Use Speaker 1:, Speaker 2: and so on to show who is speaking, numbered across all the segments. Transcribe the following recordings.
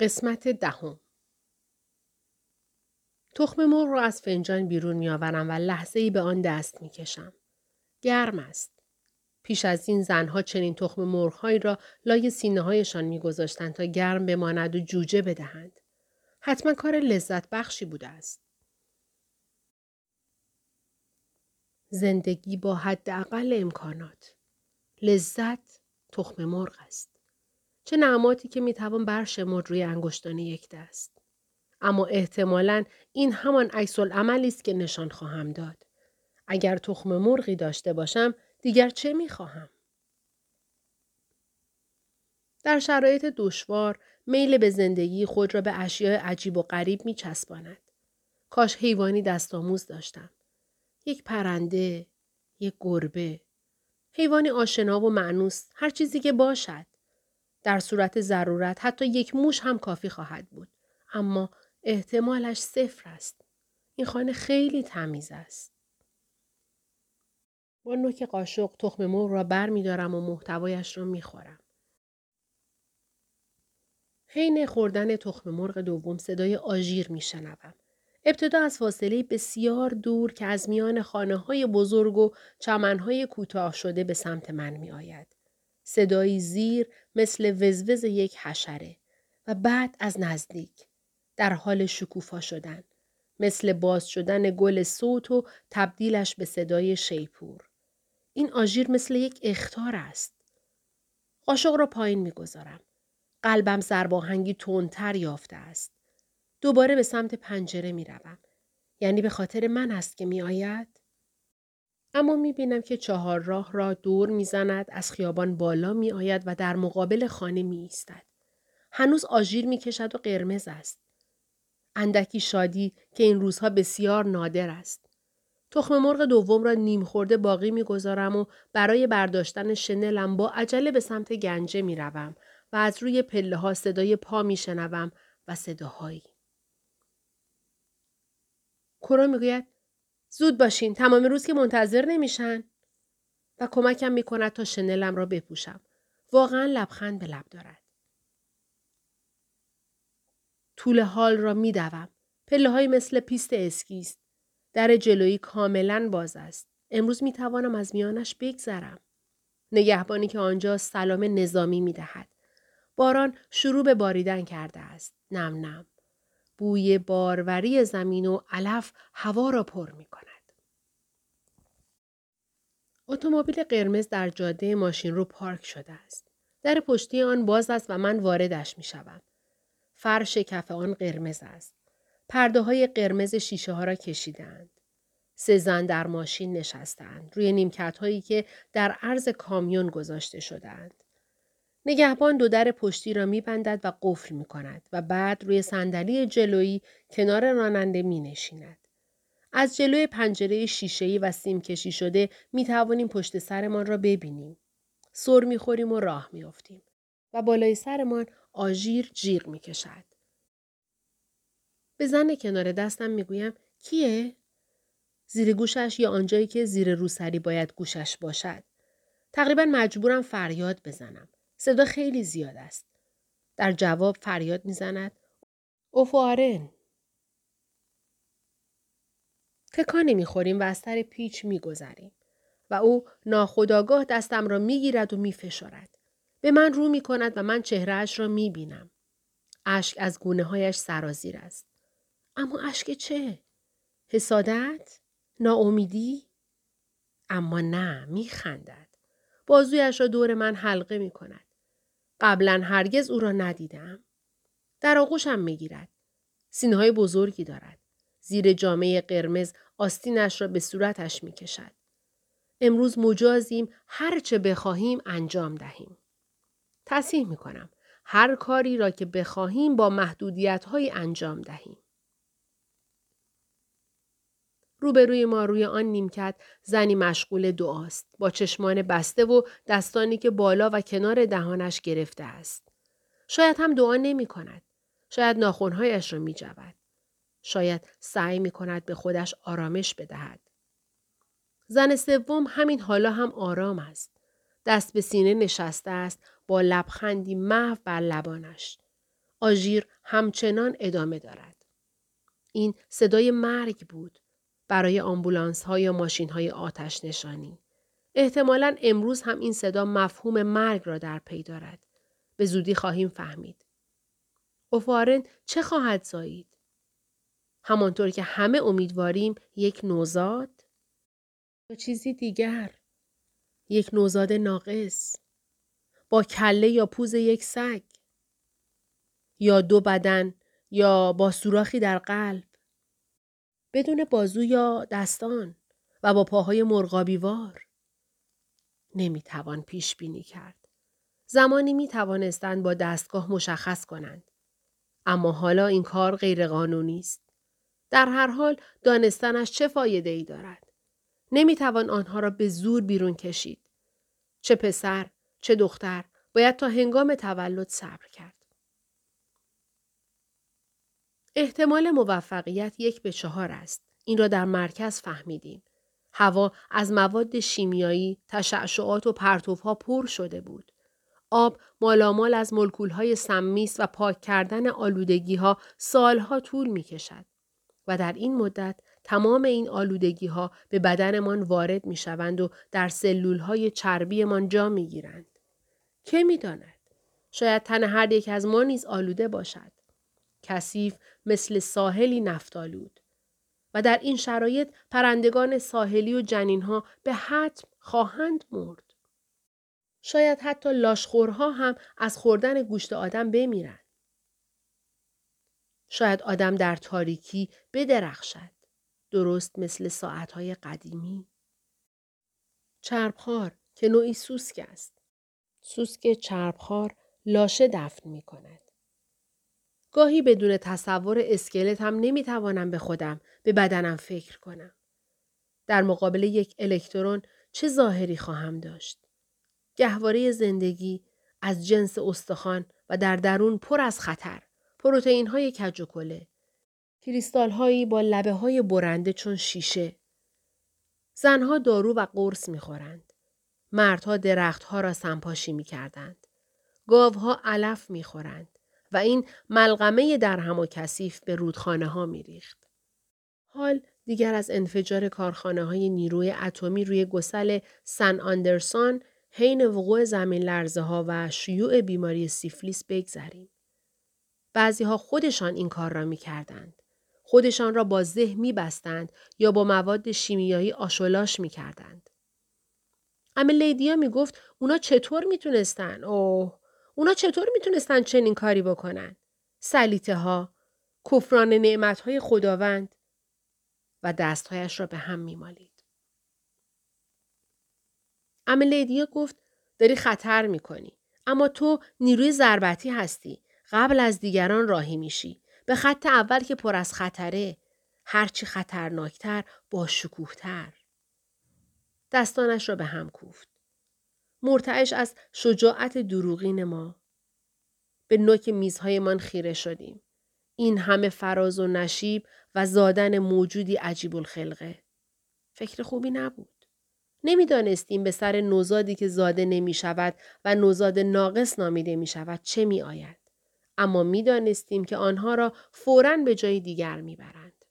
Speaker 1: قسمت دهم تخم مرغ را از فنجان بیرون میآورم و لحظه ای به آن دست می‌کشم. گرم است. پیش از این زنها چنین تخم مرغهایی را لای سینه هایشان تا گرم بماند و جوجه بدهند. حتما کار لذت بخشی بوده است. زندگی با حداقل امکانات. لذت تخم مرغ است. چه نعماتی که می‌توان برشمرد روی انگشتان یک دست. اما احتمالا این همان عکس عملی است که نشان خواهم داد. اگر تخم مرغی داشته باشم دیگر چه می خواهم؟ در شرایط دشوار میل به زندگی خود را به اشیاء عجیب و غریب می چسباند. کاش حیوانی دستآموز داشتم. یک پرنده، یک گربه، حیوانی آشنا و معنوس، هر چیزی که باشد. در صورت ضرورت حتی یک موش هم کافی خواهد بود. اما احتمالش صفر است. این خانه خیلی تمیز است. با نوک قاشق تخم مرغ را بر می دارم و محتوایش را می خورم. حین خوردن تخم مرغ دوم صدای آژیر می. ابتدا از فاصله بسیار دور که از میان خانه های بزرگ و چمنهای کوتاه شده به سمت من می آید. صدایی زیر مثل وزوز یک حشره و بعد از نزدیک. در حال شکوفا شدن. مثل باز شدن گل صوت و تبدیلش به صدای شیپور. این آژیر مثل یک اختار است. قاشق را پایین می‌گذارم. قلبم زرباهنگی تندتر یافته است. دوباره به سمت پنجره می روم. یعنی به خاطر من است که می آید؟ اما می بینم که چهار راه را دور می زند، از خیابان بالا می آید و در مقابل خانه می ایستد. هنوز آژیر می کشد و قرمز است. اندکی شادی که این روزها بسیار نادر است. تخم مرغ دوم را نیم خورده باقی می‌گذارم و برای برداشتن شنلم با عجله به سمت گنجه می روم و از روی پله ها صدای پا می شنوم و صداهایی. کورا می‌گوید زود باشین تمام روز که منتظر نمیشن و کمکم می کند تا شنلم را بپوشم. واقعا لبخند به لب دارد. طول هال را می دوم. پله های مثل پیست اسکیست. در جلویی کاملا باز است. امروز می توانم از میانش بگذرم. نگهبانی که آنجا سلام نظامی می دهد. باران شروع به باریدن کرده است. نم نم. بوی باروری زمین و علف هوا را پر می کند. اتومبیل قرمز در جاده ماشین رو پارک شده است. در پشتی آن باز است و من واردش می شوم. فرش کف آن قرمز است. پرده های قرمز شیشه ها را کشیدند. سه زن در ماشین نشستند روی نیمکت هایی که در عرض کامیون گذاشته شدهاند. نگهبان دو در پشتی را میبندد و قفل می کند و بعد روی صندلی جلویی کنار راننده می نشیند. از جلوی پنجره شیشه‌ای و سیم کشی شده می توانیم پشت سرمان را ببینیم. سر می خوریم و راه می افتیم. و بالای سرمان آژیر جیغ می کشد. به زن کنار دستم می گویم کیه؟ زیر گوشش یا آنجایی که زیر روسری باید گوشش باشد. تقریبا مجبورم فریاد بزنم. صدا خیلی زیاد است. در جواب فریاد می‌زند اوفارن. تکانی می‌خوریم و از سر پیچ میگذریم و او ناخداگاه دستم را می‌گیرد و میفشارد. به من رو می کند و من چهرهش را می بینم. اشک از گونه هایش سرازیر است. اما اشک چه؟ حسادت؟ ناامیدی؟ اما نه می خندد. بازویش را دور من حلقه می کند. قبلا هرگز او را ندیدم. در آغوشم می گیرد. سینه های بزرگی دارد. زیر جامعه قرمز آستینش را به صورتش می کشد. امروز مجازیم هرچه بخواهیم انجام دهیم. تصیح می کنم. هر کاری را که بخواهیم با محدودیت های انجام دهیم. روبروی ما روی آن نیمکت زنی مشغول دعاست با چشمان بسته و دستانی که بالا و کنار دهانش گرفته است. شاید هم دعا نمی کند. شاید ناخونهایش را می جود. شاید سعی می کند به خودش آرامش بدهد. زن سوم همین حالا هم آرام است. دست به سینه نشسته است با لبخندی محو بر لبانش. آژیر همچنان ادامه دارد. این صدای مرگ بود برای آمبولانس ها یا ماشین های آتش نشانی. احتمالا امروز هم این صدا مفهوم مرگ را در پی دارد. به زودی خواهیم فهمید. اوفارن چه خواهد زایید؟ همانطور که همه امیدواریم یک نوزاد؟ یا چیزی دیگر؟ یک نوزاد ناقص؟ با کله یا پوز یک سگ؟ یا دو بدن یا با سوراخی در قلب؟ بدون بازو یا دستان و با پاهای مرغابیوار؟ نمی‌توان پیش بینی کرد. زمانی می توانستند با دستگاه مشخص کنند. اما حالا این کار غیرقانونی است. در هر حال دانستنش چه فایده ای دارد؟ نمی توان آنها را به زور بیرون کشید. چه پسر، چه دختر باید تا هنگام تولد صبر کرد. احتمال موفقیت یک به چهار است. این را در مرکز فهمیدیم. هوا از مواد شیمیایی، تشعشعات و پرتوها پر شده بود. آب مالامال از ملکولهای سمیس و پاک کردن آلودگی ها سالها طول می کشد. و در این مدت تمام این آلودگی ها به بدنمان وارد می شوند و در سلول های چربیمان جا می گیرند. که می داند؟ شاید تن هر یک از ما نیز آلوده باشد. کثیف مثل ساحلی نفتالود. و در این شرایط پرندگان ساحلی و جنینها به حتم خواهند مرد. شاید حتی لاشخورها هم از خوردن گوشت آدم بمیرند. شاید آدم در تاریکی بدرخشد. درست مثل ساعتهای قدیمی. چربخار که نوعی سوسک است. سوسک چربخار لاشه دفن می کند. گاهی بدون تصور اسکلت هم نمی‌توانم به خودم به بدنم فکر کنم. در مقابل یک الکترون چه ظاهری خواهم داشت؟ گهواره زندگی از جنس استخوان و در درون پر از خطر. پروتئین های کج و کله. کریستال هایی با لبه های برنده چون شیشه. زنها دارو و قرص می‌خورند. مردها درختها را سنپاشی می کردند. گاوها علف می‌خورند. و این ملغمه در هم و کثیف به رودخانه ها می ریخت. حال دیگر از انفجار کارخانه های نیروی اتمی روی گسل سن آندرسون حین وقوع زمین لرزه ها و شیوع بیماری سیفلیس بگذریم. بعضی ها خودشان این کار را می کردند. خودشان را با زه می بستند یا با مواد شیمیایی آشولاش می کردند. اما لیدیا می گفت اونا چطور می تونستن؟ اوه اونا چطور می‌تونستن چنین کاری بکنن؟ سلیته ها، کفران نعمت های خداوند و دستهایش را به هم میمالید. اما لیدیا گفت داری خطر می‌کنی. اما تو نیروی ضربتی هستی. قبل از دیگران راهی میشی. به خط اول که پر از خطره. هرچی خطرناکتر با شکوهتر. دستانش را به هم کوفت. مرتعش از شجاعت دروغین ما. به نوک میزهایمان خیره شدیم. این همه فراز و نشیب و زادن موجودی عجیب الخلقه. فکر خوبی نبود. نمی‌دانستیم به سر نوزادی که زاده نمی شود و نوزاد ناقص نامیده می شود چه می آید. اما می دانستیم که آنها را فوراً به جای دیگر می برند.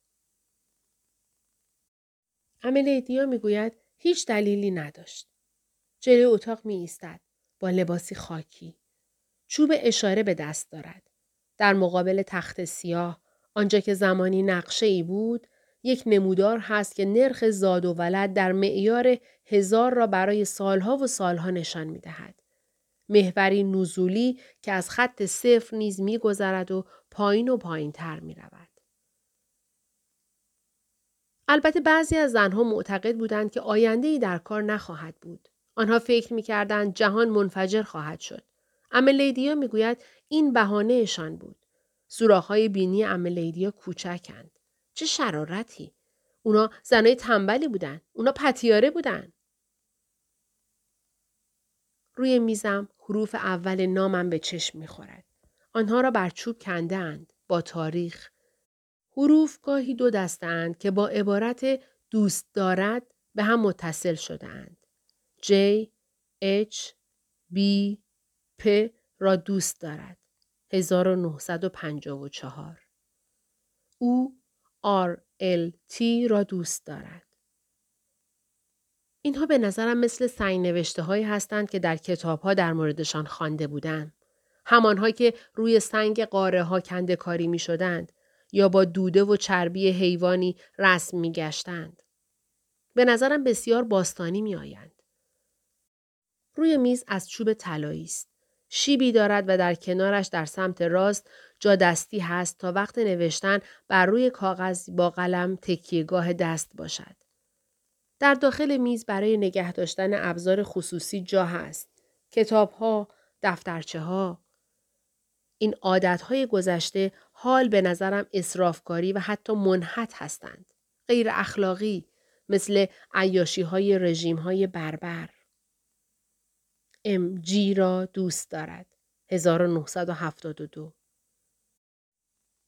Speaker 1: املیدیا می گوید هیچ دلیلی نداشت. جلوی اتاق می ایستد با لباسی خاکی. چوب اشاره به دست دارد. در مقابل تخت سیاه آنجا که زمانی نقشه ای بود یک نمودار هست که نرخ زاد و ولد در معیار هزار را برای سالها و سالها نشان می دهد. محوری نزولی که از خط صفر نیز می گذرد و پایین و پایین تر می رود. البته بعضی از زنها معتقد بودند که آینده ای در کار نخواهد بود. آنها فکر می کردند جهان منفجر خواهد شد. املیدیا می‌گوید این بهانهشان بود. سوراخ‌های بینی املیدیا کوچکند. چه شرارتی. اونا زنای تنبلی بودن. اونا پتیاره بودن. روی میزم حروف اول نامم به چشم می‌خورد. آنها را بر چوب کنده اند. با تاریخ. حروف گاهی دو دستند که با عبارت دوست دارد به هم متصل شده اند. J, H, B, پ را دوست دارد. 1954 او RLT را دوست دارد. اینها به نظرم مثل سنگ نوشته هایی هستند که در کتاب ها در موردشان خوانده بودم. همانها که روی سنگ قاره ها کنده کاری می شدند یا با دوده و چربی حیوانی رسم می گشتند. به نظرم بسیار باستانی می آیند. روی میز از چوب طلایی است. شیبی دارد و در کنارش در سمت راست جا دستی هست تا وقت نوشتن بر روی کاغذ با قلم تکیهگاه دست باشد. در داخل میز برای نگه داشتن ابزار خصوصی جا هست. کتاب ها، دفترچه ها. این عادت های گذشته حال به نظرم اصرافکاری و حتی منحت هستند. غیر اخلاقی مثل عیاشی های رژیم های بربر. ام جی را دوست دارد. 1972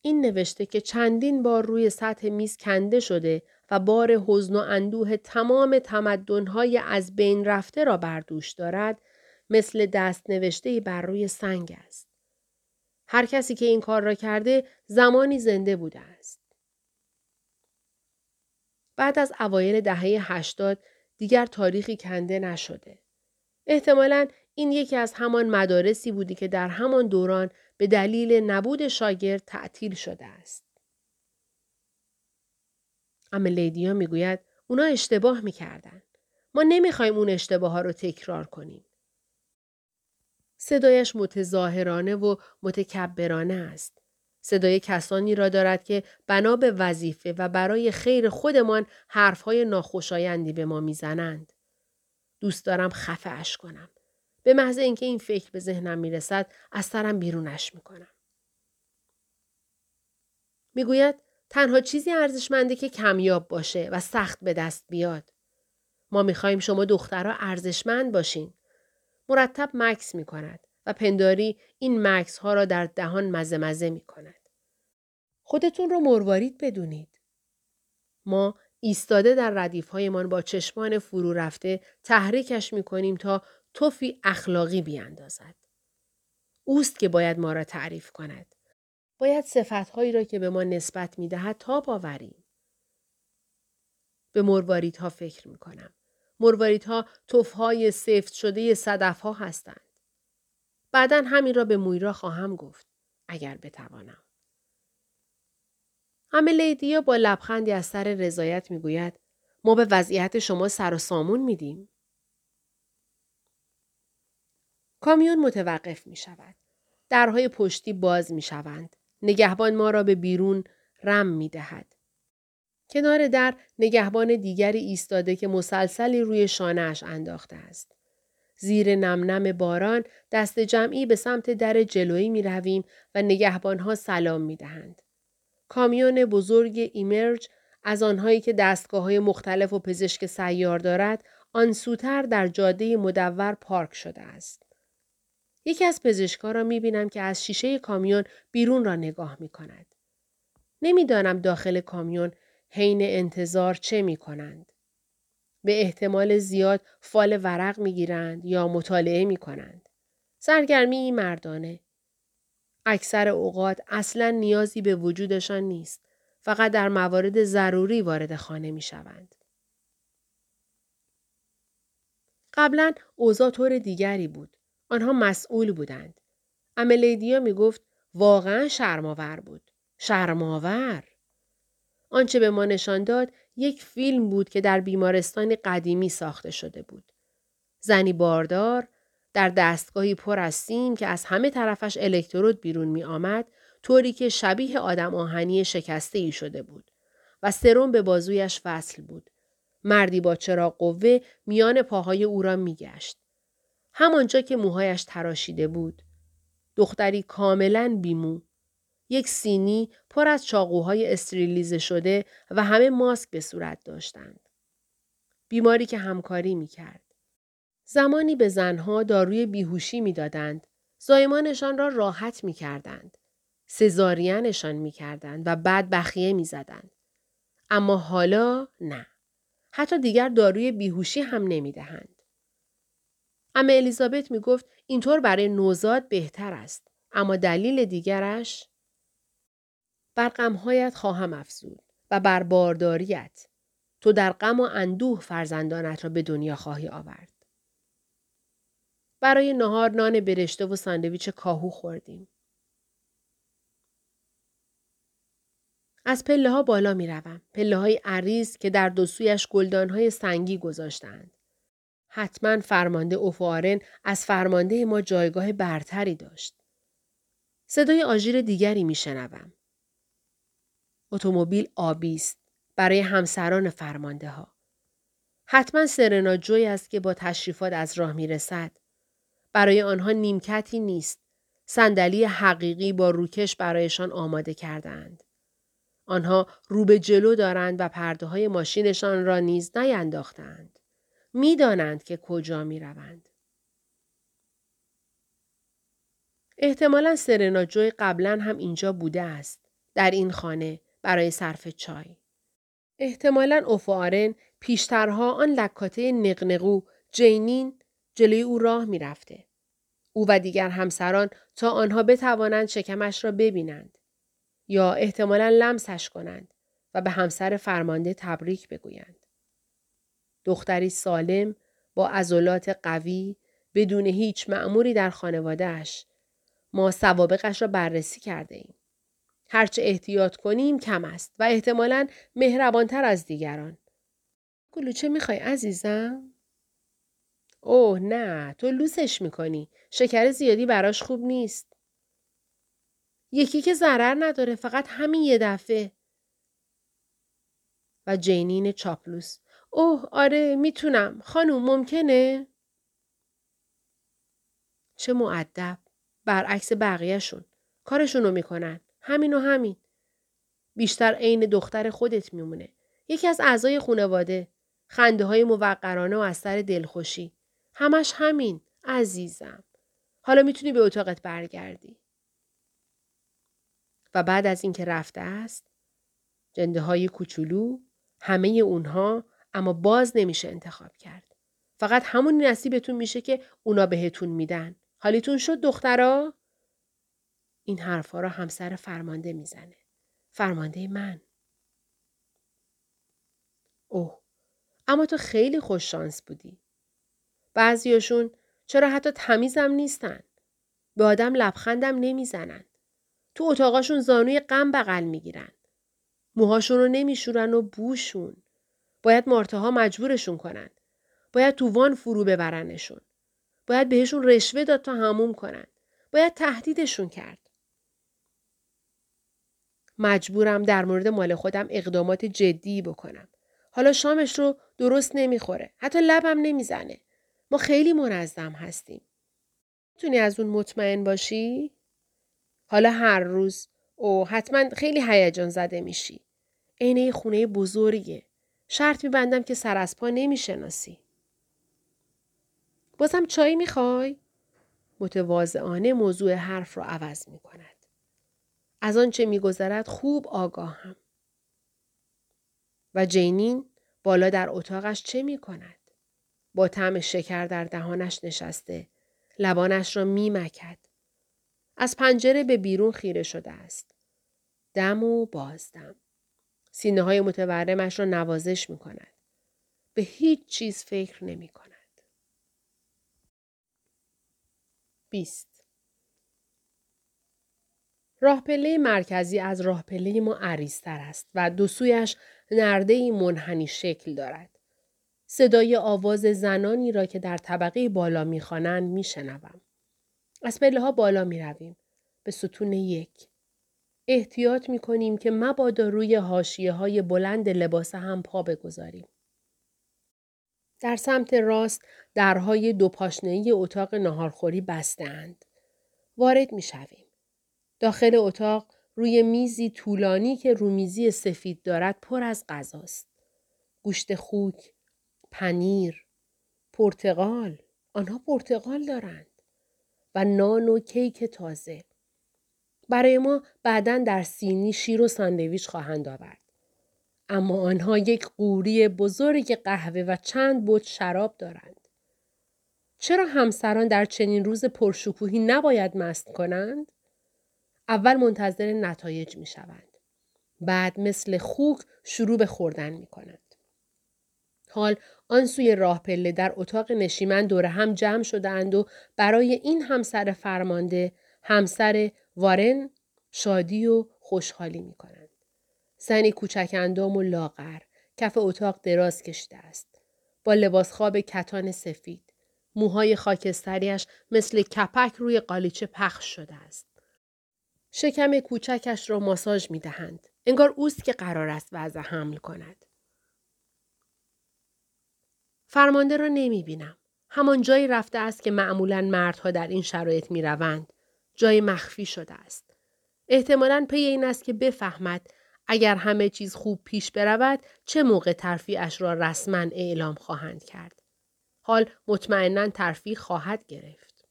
Speaker 1: این نوشته که چندین بار روی سطح میز کنده شده و بار حزن و اندوه تمام تمدنهای از بین رفته را بر دوش دارد مثل دست نوشته بر روی سنگ است. هر کسی که این کار را کرده زمانی زنده بوده است. بعد از اوایل دهه 80 دیگر تاریخی کنده نشده. احتمالا این یکی از همان مدارسی بودی که در همان دوران به دلیل نبود شاگرد تعطیل شده است. اما لیدیا می‌گوید اونا اشتباه می‌کردن. ما نمی‌خوایم اون اشتباه ها رو تکرار کنیم. صدایش متظاهرانه و متکبرانه است. صدای کسانی را دارد که بنا به وظیفه و برای خیر خودمان حرفهای ناخوشایندی به ما می‌زنند. دوست دارم خفه اش کنم. به محض اینکه این فکر به ذهنم می‌رسد از سرم بیرونش می‌کنم. می‌گوید تنها چیزی ارزشمنده که کمیاب باشه و سخت به دست بیاد. ما می‌خواهیم شما دخترها ارزشمند باشین. مرتب مکس می کند و پنداری این مکس ها را در دهان مزه مزه می کند. خودتون رو مروارید بدونید. ما ایستاده در ردیف هایمان با چشمان فرو رفته تحریکش می کنیم تا توفی اخلاقی بیاندازد. اوست که باید ما را تعریف کند. باید صفتهایی را که به ما نسبت می دهد تا باوریم. به مرواریدها فکر می کنم. مرواریدها توفهای سفت شده صدف ها هستند. بعدا همین را به مویرا خواهم گفت. اگر بتوانم. همه با لبخندی از سر رضایت می‌گوید ما به وضعیت شما سر و سامون میدیم. کامیون متوقف می شود. درهای پشتی باز می شوند. نگهبان ما را به بیرون رم می دهد. کنار در نگهبان دیگری ایستاده که مسلسلی روی شانهاش انداخته است. زیر نم نم باران دست جمعی به سمت در جلویی می رویم و نگهبان ها سلام می دهند. کامیون بزرگ ایمرج از آنهایی که دستگاه های مختلف و پزشک سیار دارد آن سوتر در جاده مدور پارک شده است. یکی از پزشکا را می بینم که از شیشه کامیون بیرون را نگاه می کند. نمی‌دانم داخل کامیون حین انتظار چه می کنند. به احتمال زیاد فال ورق می گیرند یا مطالعه می کنند. سرگرمی مردانه. اکثر اوقات اصلا نیازی به وجودشان نیست. فقط در موارد ضروری وارد خانه می شوند. قبلا اوضاع طور دیگری بود. آنها مسئول بودند. املیدیا می گفت واقعا شرماور بود. شرماور. آنچه به ما نشان داد یک فیلم بود که در بیمارستانی قدیمی ساخته شده بود. زنی باردار در دستگاهی پر از سیم که از همه طرفش الکترود بیرون می آمد طوری که شبیه آدم آهنی شکسته ای شده بود و سرم به بازویش وصل بود. مردی با چراغ قوه میان پاهای او را می گشت. همانجا که موهایش تراشیده بود. دختری کاملا بیمو. یک سینی پر از چاقوهای استریلیزه شده و همه ماسک به صورت داشتند. بیماری که همکاری می کرد. زمانی به زنها داروی بیهوشی می دادند. زایمانشان را راحت می کردند. سزارینشان می کردند و بعد بخیه می زدند. اما حالا نه. حتی دیگر داروی بیهوشی هم نمی دهند. اما الیزابت می گفت اینطور برای نوزاد بهتر است. اما دلیل دیگرش بر غمهایت خواهم افزود و بر بارداریت تو در غم و اندوه فرزندانت را به دنیا خواهی آورد. برای نهار نان برشته و ساندویچ کاهو خوردیم. از پله ها بالا می روم. پله های عریض که در دو سویش گلدان های سنگی گذاشتند. حتما فرمانده اوفارن از فرمانده ما جایگاه برتری داشت. صدای آژیر دیگری می شنوم. اتومبیل آبی است برای همسران فرمانده ها. حتما سرنا جوی است که با تشریفات از راه می رسد. برای آنها نیمکتی نیست. صندلی حقیقی با روکش برایشان آماده کردند. آنها رو به جلو دارند و پرده های ماشینشان را نیز نینداختند. می‌دانند که کجا می روند. احتمالا سرنا جوی قبلا هم اینجا بوده است. در این خانه برای صرف چای. احتمالا اوفارن پیشترها آن لکاته نقنقو جینین جلوی او راه می‌رفته. او و دیگر همسران تا آنها بتوانند شکمش را ببینند. یا احتمالا لمسش کنند و به همسر فرمانده تبریک بگویند. دختری سالم با عضلات قوی بدون هیچ معموری در خانوادهش ما سوابقش را بررسی کرده ایم. هرچه احتیاط کنیم کم است و احتمالا مهربانتر از دیگران. چه می‌خوای عزیزم؟ اوه نه تو لوسش می‌کنی. شکر زیادی براش خوب نیست. یکی که ضرر نداره فقط همین یه دفعه. و جینین چاپلوس. اوه آره می‌تونم. خانوم ممکنه؟ چه معدب. برعکس بقیهشون. کارشونو می‌کنن. همین و همین. بیشتر عین دختر خودت میمونه. یکی از اعضای خانواده. خنده های موقرانه و از سر دلخوشی. همش همین. عزیزم. حالا می‌تونی به اتاقت برگردی. و بعد از اینکه رفته است جنده های کوچولو همه اونها اما باز نمیشه انتخاب کرد. فقط همون نصیبتون میشه که اونا بهتون میدن. حالیتون شد دخترا؟ این حرفها را همسر فرمانده می‌زنه. فرمانده من. اوه اما تو خیلی خوش شانس بودی. بعضیاشون چرا حتی تمیزم نیستن. به آدم لبخندم نمی‌زنن. تو اتاقاشون زانوی غم بغل می‌گیرن. موهاشون رو نمیشورن و بوشون. باید مارتاها مجبورشون کنن. باید تو وان فرو ببرنشون. باید بهشون رشوه داد تا هموم کنن. باید تهدیدشون کرد. مجبورم در مورد مال خودم اقدامات جدی بکنم. حالا شامش رو درست نمی‌خوره. حتی لبم نمی‌زنه. ما خیلی منظم هستیم. می‌تونی از اون مطمئن باشی؟ حالا هر روز او حتما خیلی هیجان زده میشی. عین خونه بزرگه. شرط میبندم که سر از پا نمی‌شناسی. بازم چای می‌خوای؟ متواضعانه موضوع حرف رو عوض می کند. از آنچه میگذرد خوب آگاهم. و جینین بالا در اتاقش چه می کند؟ با طعم شکر در دهانش نشسته. لبانش را می مکد. از پنجره به بیرون خیره شده است. دم و بازدم. سینه های متورمش را نوازش می کند. به هیچ چیز فکر نمی کند. 20. راه پله مرکزی از راه پله ما عریضتر است و دو سویش نرده منحنی شکل دارد. صدای آواز زنانی را که در طبقه بالا می‌خوانند میشنوم. از پله ها بالا می رویم. به ستون یک. احتیاط می کنیم که مبادا روی هاشیه های بلند لباس هم پا بگذاریم. در سمت راست درهای دو پاشنهی اتاق نهارخوری بستند. وارد می شویم. داخل اتاق روی میزی طولانی که رومیزی سفید دارد پر از غذاست. گوشت خوک، پنیر، پرتقال، آنها پرتقال دارند و نان و کیک تازه. برای ما بعدا در سینی شیر و ساندویچ خواهند آورد. اما آنها یک قوری بزرگ قهوه و چند بوت شراب دارند. چرا همسران در چنین روز پرشکوهی نباید مست کنند؟ اول منتظر نتایج می شوند. بعد مثل خوک شروع به خوردن می کنند. حال آن سوی راه پله در اتاق نشیمن دور هم جمع شدهاند و برای این همسر فرمانده همسر وارن شادی و خوشحالی می کنند. زنی کوچک اندام و لاغر کف اتاق دراز کشیده است. با لباس خواب کتان سفید. موهای خاکستریش مثل کپک روی قالیچه پخش شده است. شکم کوچکش را ماساژ می دهند. انگار اوست که قرار است وضع حمل کند. فرمانده را نمی بینم. همان جایی رفته است که معمولا مردها در این شرایط می روند. جای مخفی شده است. احتمالا پی این است که بفهمد اگر همه چیز خوب پیش برود چه موقع ترفیعش را رسما اعلام خواهند کرد. حال مطمئنا ترفیع خواهد گرفت.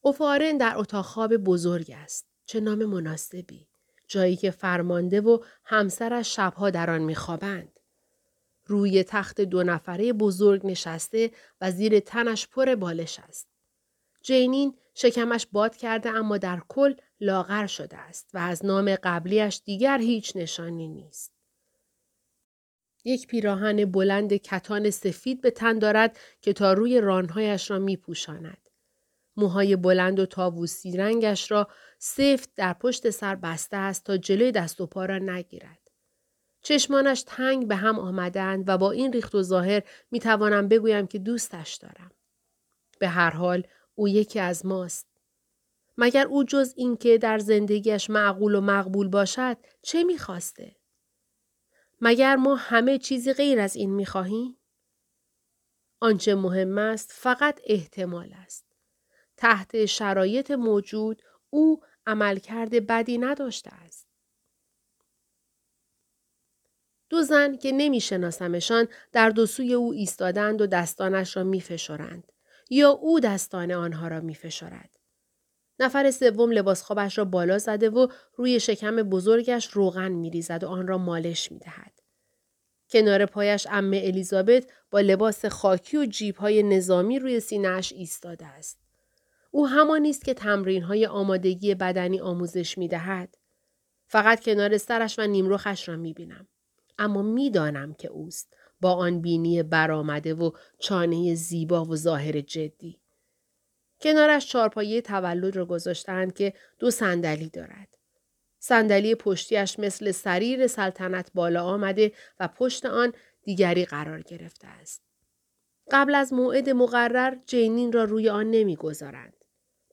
Speaker 1: اوفارن در اتاق خواب بزرگ است. چه نام مناسبی. جایی که فرمانده و همسرش شبها در آن میخوابند. روی تخت دو نفره بزرگ نشسته و زیر تنش پر بالش است. جینین شکمش باد کرده اما در کل لاغر شده است و از نام قبلیش دیگر هیچ نشانی نیست. یک پیراهن بلند کتان سفید به تن دارد که تا روی رانهایش را می پوشاند. موهای بلند و تاووسی رنگش را سفت در پشت سر بسته است تا جلوی دست و پا را نگیرد. چشمانش تنگ به هم آمدند و با این ریخت و ظاهر می توانم بگویم که دوستش دارم. به هر حال او یکی از ماست. مگر او جز اینکه در زندگیش معقول و مقبول باشد چه می‌خواسته؟ مگر ما همه چیزی غیر از این می‌خواهیم؟ آنچه مهم است فقط احتمال است. تحت شرایط موجود او عملکرد بدی نداشته است. دو زن که نمی شناسمشان در دو سوی او ایستادند و دستانش را می فشارند. یا او دستان آنها را می فشارد. نفر سوم لباس خوابش را بالا زده و روی شکم بزرگش روغن می ریزد و آن را مالش می دهد. کنار پایش امه الیزابت با لباس خاکی و جیب های نظامی روی سینهش ایستاده است. او همانی است که تمرین های آمادگی بدنی آموزش می دهد. فقط کنار سرش و نیمروخش را می بینم. اما می‌دانم که اوست با آن بینی برآمده و چانه زیبا و ظاهر جدی. کنارش چارپایه تولد را گذاشتند که دو صندلی دارد. صندلی پشتیش مثل سریر سلطنت بالا آمده و پشت آن دیگری قرار گرفته است. قبل از موعد مقرر جینین را روی آن نمی‌گذارند.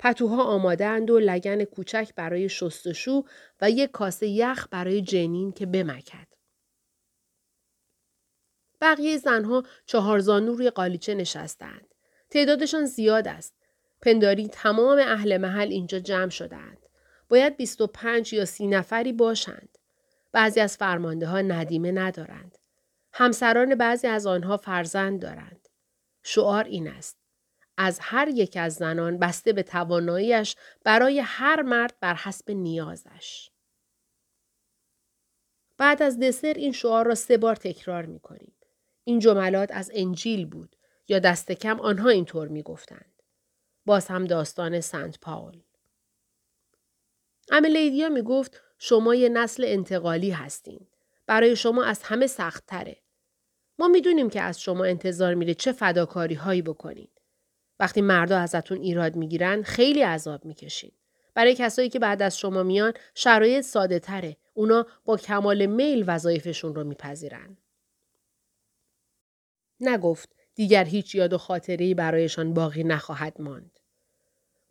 Speaker 1: پتوها آمادهاند و لگن کوچک برای شستشو و یک کاسه یخ برای جنین که بمکد. بقیه زنها چهار زانو روی قالیچه نشستند. تعدادشان زیاد است. پنداری تمام اهل محل اینجا جمع شدند. باید 25 یا سی نفری باشند. بعضی از فرمانده ها ندیمه ندارند. همسران بعضی از آنها فرزند دارند. شعار این است. از هر یک از زنان بسته به تواناییش برای هر مرد بر حسب نیازش. بعد از دسر این شعار را سه بار تکرار می کنیم. این جملات از انجیل بود یا دست کم آنها اینطور می گفتند. باز هم داستان سنت پاول. امیلیدیا می گفت شما یه نسل انتقالی هستین. برای شما از همه سخت تره. ما می‌دونیم که از شما انتظار میره چه فداکاری هایی بکنین. وقتی مردا ازتون ایراد می‌گیرن خیلی عذاب می‌کشین. برای کسایی که بعد از شما میان شرایط ساده تره. اونا با کمال میل وظایفشون رو میپذیرن. نگفت دیگر هیچ یاد و خاطری برایشان باقی نخواهد ماند.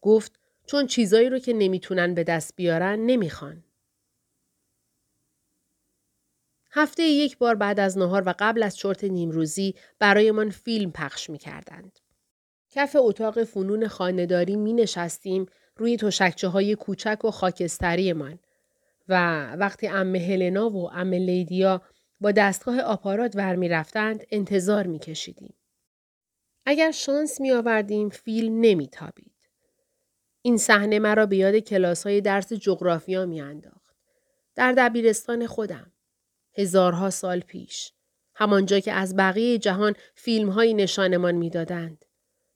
Speaker 1: گفت چون چیزایی رو که نمی‌تونن به دست بیارن نمی‌خوان. هفته یک بار بعد از نهار و قبل از چرت نیمروزی برایمان فیلم پخش می کردند. کف اتاق فنون خانداری می نشستیم روی تشکچه های کوچک و خاکستریمان و وقتی ام هلنا و ام لیدیا با دستگاه آپارات ور می رفتند انتظار می کشیدیم. اگر شانس می آوردیم فیلم نمی تابید. این صحنه مرا به یاد کلاس های درس جغرافیا می انداخت. در دبیرستان خودم. هزارها سال پیش. همانجا که از بقیه جهان فیلم های نشانمان می دادند.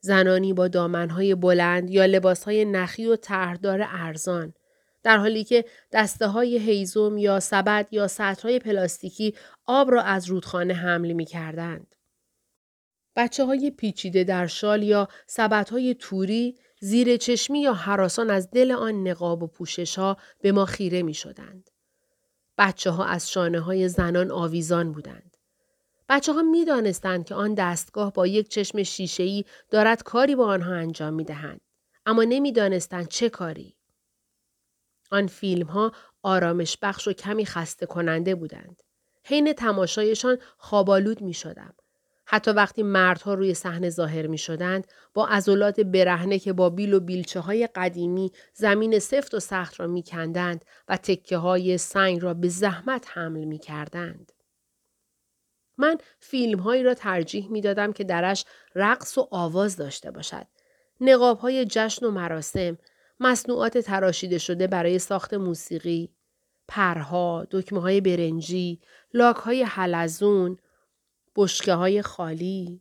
Speaker 1: زنانی با دامنهای بلند یا لباسهای نخی و طرحدار ارزان در حالی که دسته های هیزم یا سبد یا سطرهای پلاستیکی آب را از رودخانه حمل می کردند. بچه های پیچیده در شال یا سبد های توری زیر چشمی یا حراسان از دل آن نقاب و پوشش ها به ما خیره می شدند. بچه ها از شانه های زنان آویزان بودند. بچه ها می دانستند که آن دستگاه با یک چشم شیشه‌ای دارد کاری با آنها انجام می دهند. اما نمی دانستند چه کاری. آن فیلم ها آرامش بخش و کمی خسته کننده بودند. حین تماشایشان خوابالود می شدم. حتی وقتی مردها روی صحنه ظاهر می شدند با عضلات برهنه که با بیل و بیلچه های قدیمی زمین سفت و سخت را می کندند و تکه های سنگ را به زحمت حمل می کردند. من فیلم هایی را ترجیح می دادم که درش رقص و آواز داشته باشد. نقاب های جشن و مراسم، مصنوعات تراشیده شده برای ساخت موسیقی، پرها، دکمه های برنجی، لاک های حلزون، بشکه های خالی.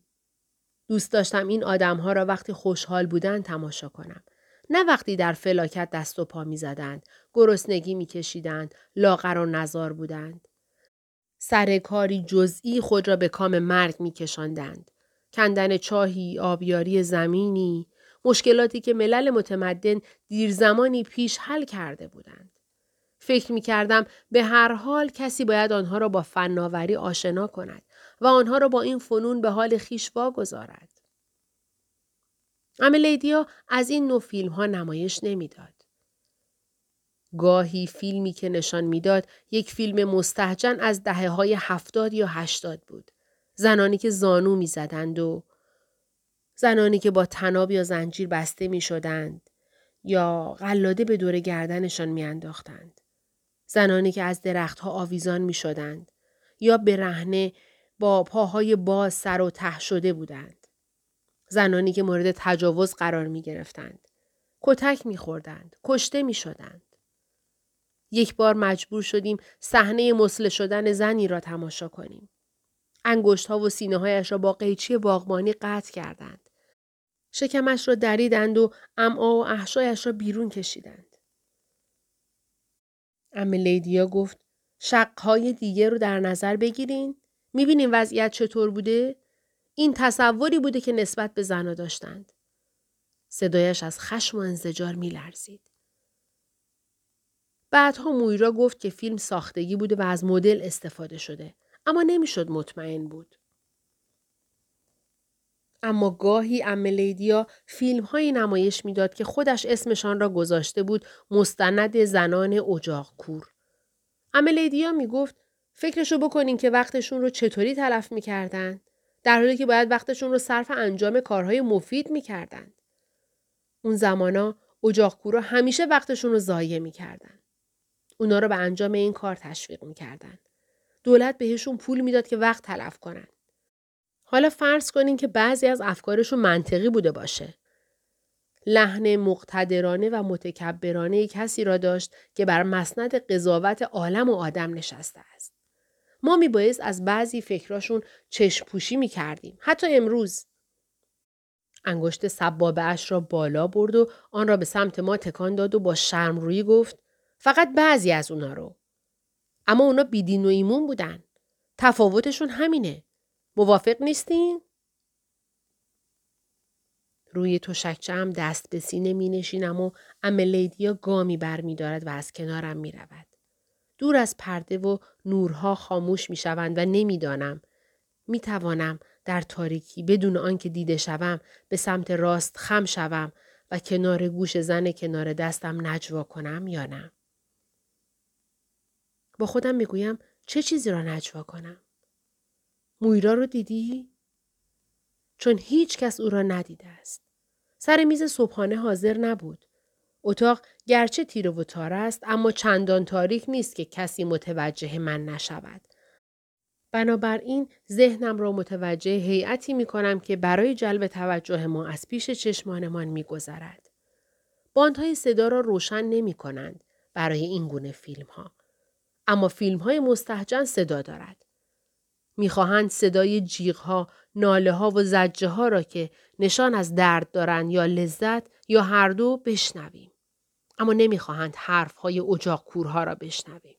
Speaker 1: دوست داشتم این آدم ها را وقتی خوشحال بودن تماشا کنم. نه وقتی در فلاکت دست و پا می زدند، گرسنگی می کشیدند، لاغر و نزار بودند. سر کاری جزئی خود را به کام مرگ می کشاندند. کندن چاهی، آبیاری زمینی، مشکلاتی که ملل متمدن دیر زمانی پیش حل کرده بودند. فکر می کردم به هر حال کسی باید آنها را با فناوری آشنا کند و آنها را با این فنون به حال خیش واگذارد. املیدیا از این نوع فیلم ها نمایش نمی‌داد. گاهی فیلمی که نشان می‌داد یک فیلم مستحجن از دهه های هفتاد یا هشتاد بود. زنانی که زانو می‌زدند و زنانی که با تناب یا زنجیر بسته می شدند یا قلاده به دور گردنشان می انداختند. زنانی که از درختها آویزان می شدند یا به رهنه با پاهای باز سر و ته شده بودند. زنانی که مورد تجاوز قرار می گرفتند. کتک می خوردند. کشته می شدند. یک بار مجبور شدیم صحنه مسله شدن زنی را تماشا کنیم. انگشت ها و سینه هایش را با قیچی باغبانی قطع کردند. شکمش را دریدند و امعا و احشایش را بیرون کشیدند. ام لیدیا گفت شقهای دیگه رو در نظر بگیرین؟ می‌بینین وضعیت چطور بوده؟ این تصوری بوده که نسبت به زنها داشتند. صدایش از خشم و انزجار میلرزید. بعدها مویرا گفت که فیلم ساختگی بوده و از مدل استفاده شده. اما نمی‌شد مطمئن بود. اما گاهی املیدیا فیلم های نمایش می‌داد که خودش اسمشان را گذاشته بود مستند زنان اجاق کور. املیدیا می گفت فکرشو بکنین که وقتشون رو چطوری تلف می‌کردن در حالی که باید وقتشون رو صرف انجام کارهای مفید می‌کردن. اون زمانا اجاق همیشه وقتشون رو ضایع می‌کردن. اونا رو به انجام این کار تشویق می‌کردن. دولت بهشون پول می‌داد که وقت تلف کنن. حالا فرض کنین که بعضی از افکارشون منطقی بوده باشه. لحن مقتدرانه و متکبرانه کسی را داشت که بر مسند قضاوت عالم و آدم نشسته است. ما میبایست از بعضی فکراشون چشم پوشی می کردیم. حتی امروز. انگشت سبابه اش را بالا برد و آن را به سمت ما تکان داد و با شرم روی گفت فقط بعضی از اونا رو. اما اونا بیدین و ایمون بودن. تفاوتشون همینه. موافق نیستین؟ روی تشکچه هم دست به سینه می نشینم و املیدیا گامی بر می دارد و از کنارم می رود. دور از پرده و نورها خاموش می شوند و نمی‌دانم می توانم در تاریکی بدون آنکه دیده شوم به سمت راست خم شوم و کنار گوش زن کنار دستم نجوا کنم یا نه. با خودم می‌گویم چه چیزی را نجوا کنم؟ مویرا رو دیدی؟ چون هیچ کس او را ندیده است. سر میز صبحانه حاضر نبود. اتاق گرچه تیره و تاره است اما چندان تاریک نیست که کسی متوجه من نشود. بنابراین ذهنم را متوجه هیئتی می کنم که برای جلب توجه ما از پیش چشمانمان می گذرد. باندهای صدا را روشن نمی کنند برای این گونه فیلم ها. اما فیلم های مستحجن صدا دارد. می‌خواهند صدای جیغها، ناله ها و زجه ها را که نشان از درد دارند یا لذت یا هر دو بشنویم. اما نمی‌خواهند حرف های اجاق کورها را بشنویم.